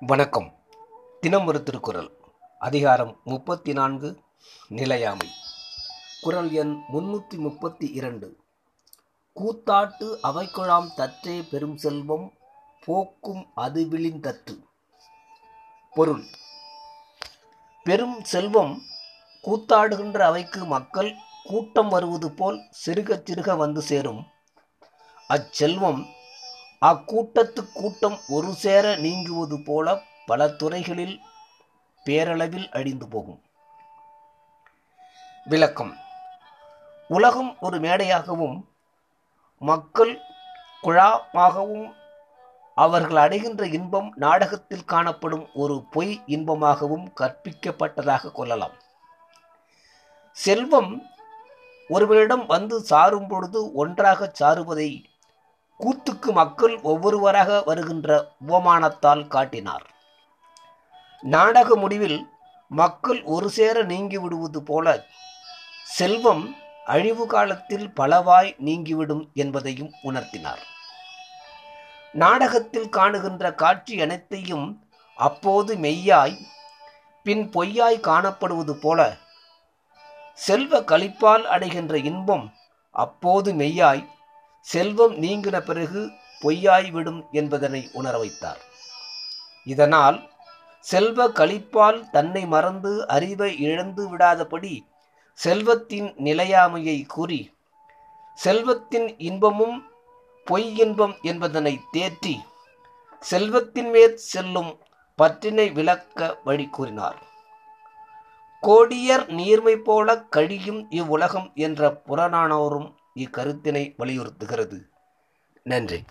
வணக்கம். தினம் ஒரு திருக்குறள். அதிகாரம் முப்பத்தி நான்கு நிலையாமை. குறள் எண் முன்னூற்றி முப்பத்தி இரண்டு கூத்தாட்டு அவைக்குழாம் தற்றே பெரும் செல்வம் போக்கும் அது விழிந்தற்று பொருள். பெரும் செல்வம் கூத்தாடுகின்ற அவைக்கு மக்கள் கூட்டம் வருவது போல் சிறுக சிறுக வந்து சேரும். அச்செல்வம் அக்கூட்டத்து கூட்டம் ஒரு சேர நீங்குவது போல பல துறைகளில் பேரளவில் அழிந்து போகும். விளக்கம். உலகம் ஒரு மேடையாகவும் மக்கள் குழாமாகவும் அவர்கள் அடைகின்ற இன்பம் நாடகத்தில் காணப்படும் ஒரு பொய் இன்பமாகவும் கற்பிக்கப்பட்டதாக கொள்ளலாம். செல்வம் ஒருவரிடம் வந்து சாரும் பொழுது ஒன்றாக சாருவதை கூத்துக்கு மக்கள் ஒவ்வொருவராக வருகின்ற உபமானத்தால் காட்டினார். நாடக முடிவில் மக்கள் ஒரு சேர நீங்கிவிடுவது போல செல்வம் அழிவு காலத்தில் பலவாய் நீங்கிவிடும் என்பதையும் உணர்த்தினார். நாடகத்தில் காணுகின்ற காட்சி அனைத்தையும் அப்போது மெய்யாய் பின் பொய்யாய் காணப்படுவது போல செல்வ கழிப்பால் அடைகின்ற இன்பம் அப்போது மெய்யாய் செல்வம் நீங்கின பிறகு பொய்யாய்விடும் என்பதனை உணர வைத்தார். இதனால் செல்வ கழிப்பால் தன்னை மறந்து அறிவை இழந்து விடாதபடி செல்வத்தின் நிலையாமையை கூறி செல்வத்தின் இன்பமும் பொய் இன்பம் என்பதனை தேற்றி செல்வத்தின் மேற் செல்லும் பற்றினை விளக்க வழி கூறினார். கோடியர் நீர்மை போல கழியும் இவ்வுலகம் என்ற புறநானோரும் இக்கருத்தினை வலியுறுத்துகிறது. நன்றி.